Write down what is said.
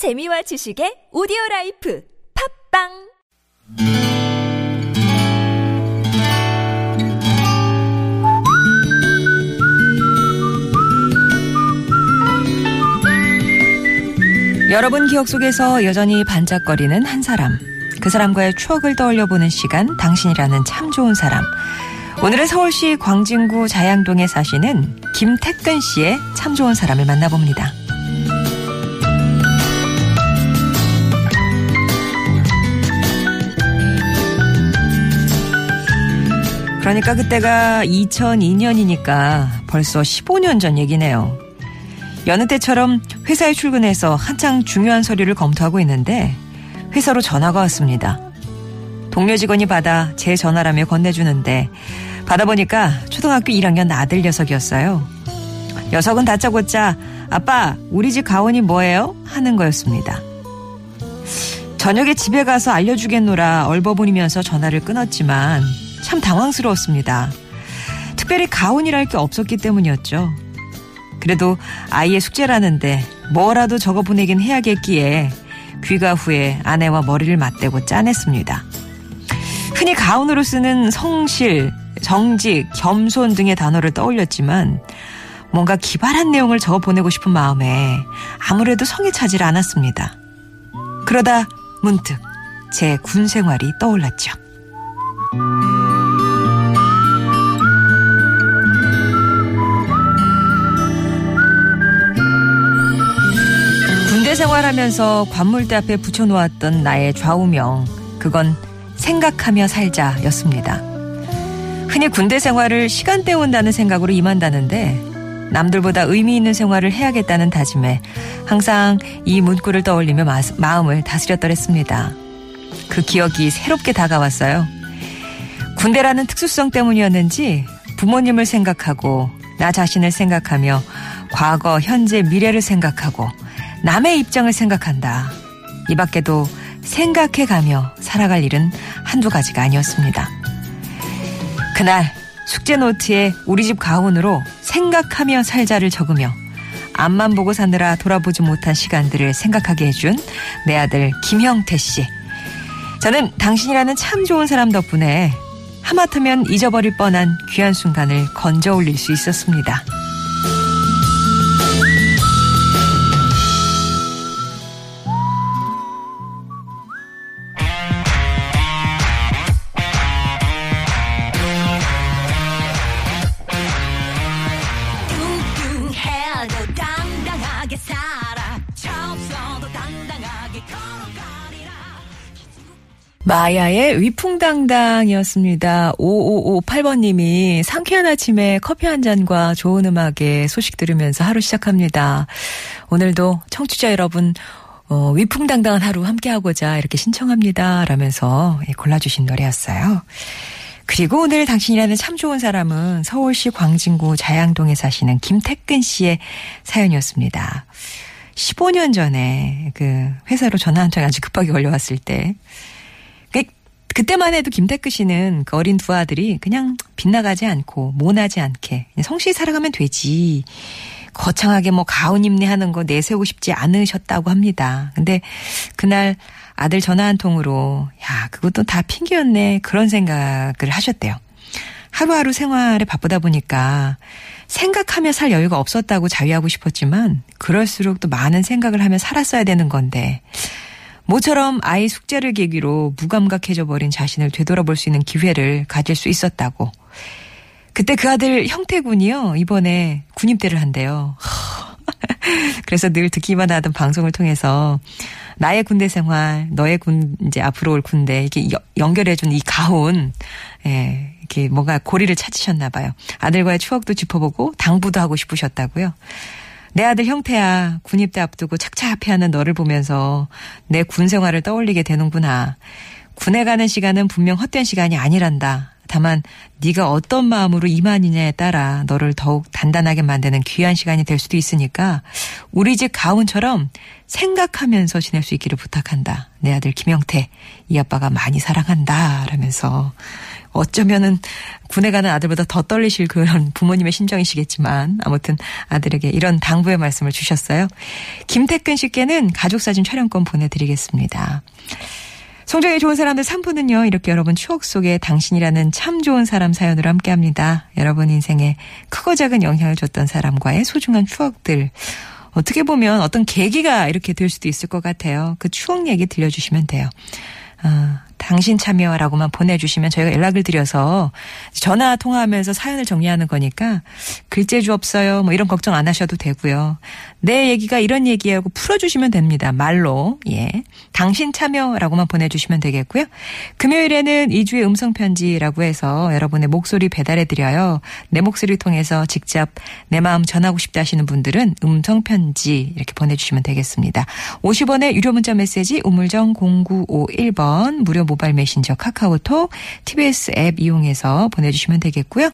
재미와 지식의 오디오 life 팟빵 여러분 기억 속에서 여전히 반짝거리는 한 사람. 그 사람과의 추억을 떠올려 보는 시간, 당신이라는 참 좋은 사람. 오늘은 서울시 광진구 자양동에 사시는 김태근 씨의 참 좋은 사람을 만나봅니다. 그러니까 그때가 2002년이니까 벌써 15년 전 얘기네요. 여느 때처럼 회사에 출근해서 한창 중요한 서류를 검토하고 있는데 회사로 전화가 왔습니다. 동료 직원이 받아 제 전화라며 건네주는데 받아보니까 초등학교 1학년 아들 녀석이었어요. 녀석은 다짜고짜 아빠 우리 집 가온이 뭐예요? 하는 거였습니다. 저녁에 집에 가서 알려주겠노라 얼버무리면서 전화를 끊었지만 참 당황스러웠습니다. 특별히 가온이랄 게 없었기 때문이었죠. 그래도 아이의 숙제라는데 뭐라도 적어 보내긴 해야겠기에 귀가 후에 아내와 머리를 맞대고 짠했습니다. 흔히 가온으로 쓰는 성실, 정직, 겸손 등의 단어를 떠올렸지만 뭔가 기발한 내용을 적어 보내고 싶은 마음에 아무래도 성에 차질 않았습니다. 그러다 문득 제 군 생활이 떠올랐죠. 생활하면서 관물대 앞에 붙여놓았던 나의 좌우명, 그건 생각하며 살자였습니다. 흔히 군대 생활을 시간 때운다는 생각으로 임한다는데 남들보다 의미 있는 생활을 해야겠다는 다짐에 항상 이 문구를 떠올리며 마음을 다스렸더랬습니다. 그 기억이 새롭게 다가왔어요. 군대라는 특수성 때문이었는지 부모님을 생각하고 나 자신을 생각하며 과거, 현재, 미래를 생각하고 남의 입장을 생각한다. 이 밖에도 생각해 가며 살아갈 일은 한두 가지가 아니었습니다. 그날 숙제 노트에 우리 집 가훈으로 생각하며 살자를 적으며 앞만 보고 사느라 돌아보지 못한 시간들을 생각하게 해준 내 아들 김형태 씨. 저는 당신이라는 참 좋은 사람 덕분에 하마터면 잊어버릴 뻔한 귀한 순간을 건져 올릴 수 있었습니다. 마야의 위풍당당이었습니다. 5558번님이 상쾌한 아침에 커피 한 잔과 좋은 음악에 소식 들으면서 하루 시작합니다. 오늘도 청취자 여러분, 어, 위풍당당한 하루 함께하고자 이렇게 신청합니다. 라면서 예, 골라주신 노래였어요. 그리고 오늘 당신이라는 참 좋은 사람은 서울시 광진구 자양동에 사시는 김태근 씨의 사연이었습니다. 15년 전에 그 회사로 전화 한 통이 아주 급하게 걸려왔을 때 그, 그때만 해도 김태크 씨는 그 어린 두 아들이 그냥 빗나가지 않고 모나지 않게 성실히 살아가면 되지. 거창하게 뭐 가운 입네 하는 거 내세우고 싶지 않으셨다고 합니다. 근데 그날 아들 전화 한 통으로 야 그것도 다 핑계였네 그런 생각을 하셨대요. 하루하루 생활에 바쁘다 보니까 생각하며 살 여유가 없었다고 자위하고 싶었지만 그럴수록 또 많은 생각을 하며 살았어야 되는 건데 모처럼 아이 숙제를 계기로 무감각해져 버린 자신을 되돌아볼 수 있는 기회를 가질 수 있었다고. 그때 그 아들 형태군이요 이번에 군입대를 한대요. 그래서 늘 듣기만 하던 방송을 통해서 나의 군대 생활, 너의 군 이제 앞으로 올 군대 이렇게 연결해 준 이 가온, 예, 이렇게 뭔가 고리를 찾으셨나 봐요. 아들과의 추억도 짚어보고 당부도 하고 싶으셨다고요. 내 아들 형태야 군입대 앞두고 착잡해하는 너를 보면서 내 군 생활을 떠올리게 되는구나. 군에 가는 시간은 분명 헛된 시간이 아니란다. 다만 네가 어떤 마음으로 임하느냐에 따라 너를 더욱 단단하게 만드는 귀한 시간이 될 수도 있으니까 우리 집 가훈처럼 생각하면서 지낼 수 있기를 부탁한다. 내 아들 김영태, 이 아빠가 많이 사랑한다. 라면서 어쩌면은 군에 가는 아들보다 더 떨리실 그런 부모님의 심정이시겠지만 아무튼 아들에게 이런 당부의 말씀을 주셨어요. 김태근 씨께는 가족 사진 촬영권 보내드리겠습니다. 성적이 좋은 사람들 3부는요, 이렇게 여러분 추억 속에 당신이라는 참 좋은 사람 사연으로 함께 합니다. 여러분 인생에 크고 작은 영향을 줬던 사람과의 소중한 추억들. 어떻게 보면 어떤 계기가 이렇게 될 수도 있을 것 같아요. 그 추억 얘기 들려주시면 돼요. 어, 당신 참여라고만 보내주시면 저희가 연락을 드려서 전화 통화하면서 사연을 정리하는 거니까 글재주 없어요. 뭐 이런 걱정 안 하셔도 되고요. 내 얘기가 이런 얘기하고 풀어주시면 됩니다. 말로. 예. 당신 참여라고만 보내주시면 되겠고요. 금요일에는 2주의 음성편지라고 해서 여러분의 목소리 배달해드려요. 내 목소리 통해서 직접 내 마음 전하고 싶다 하시는 분들은 음성편지 이렇게 보내주시면 되겠습니다. 50원의 유료 문자 메시지 우물정 0951번 무료 모바일 메신저 카카오톡 TBS 앱 이용해서 보내주시면 되겠고요.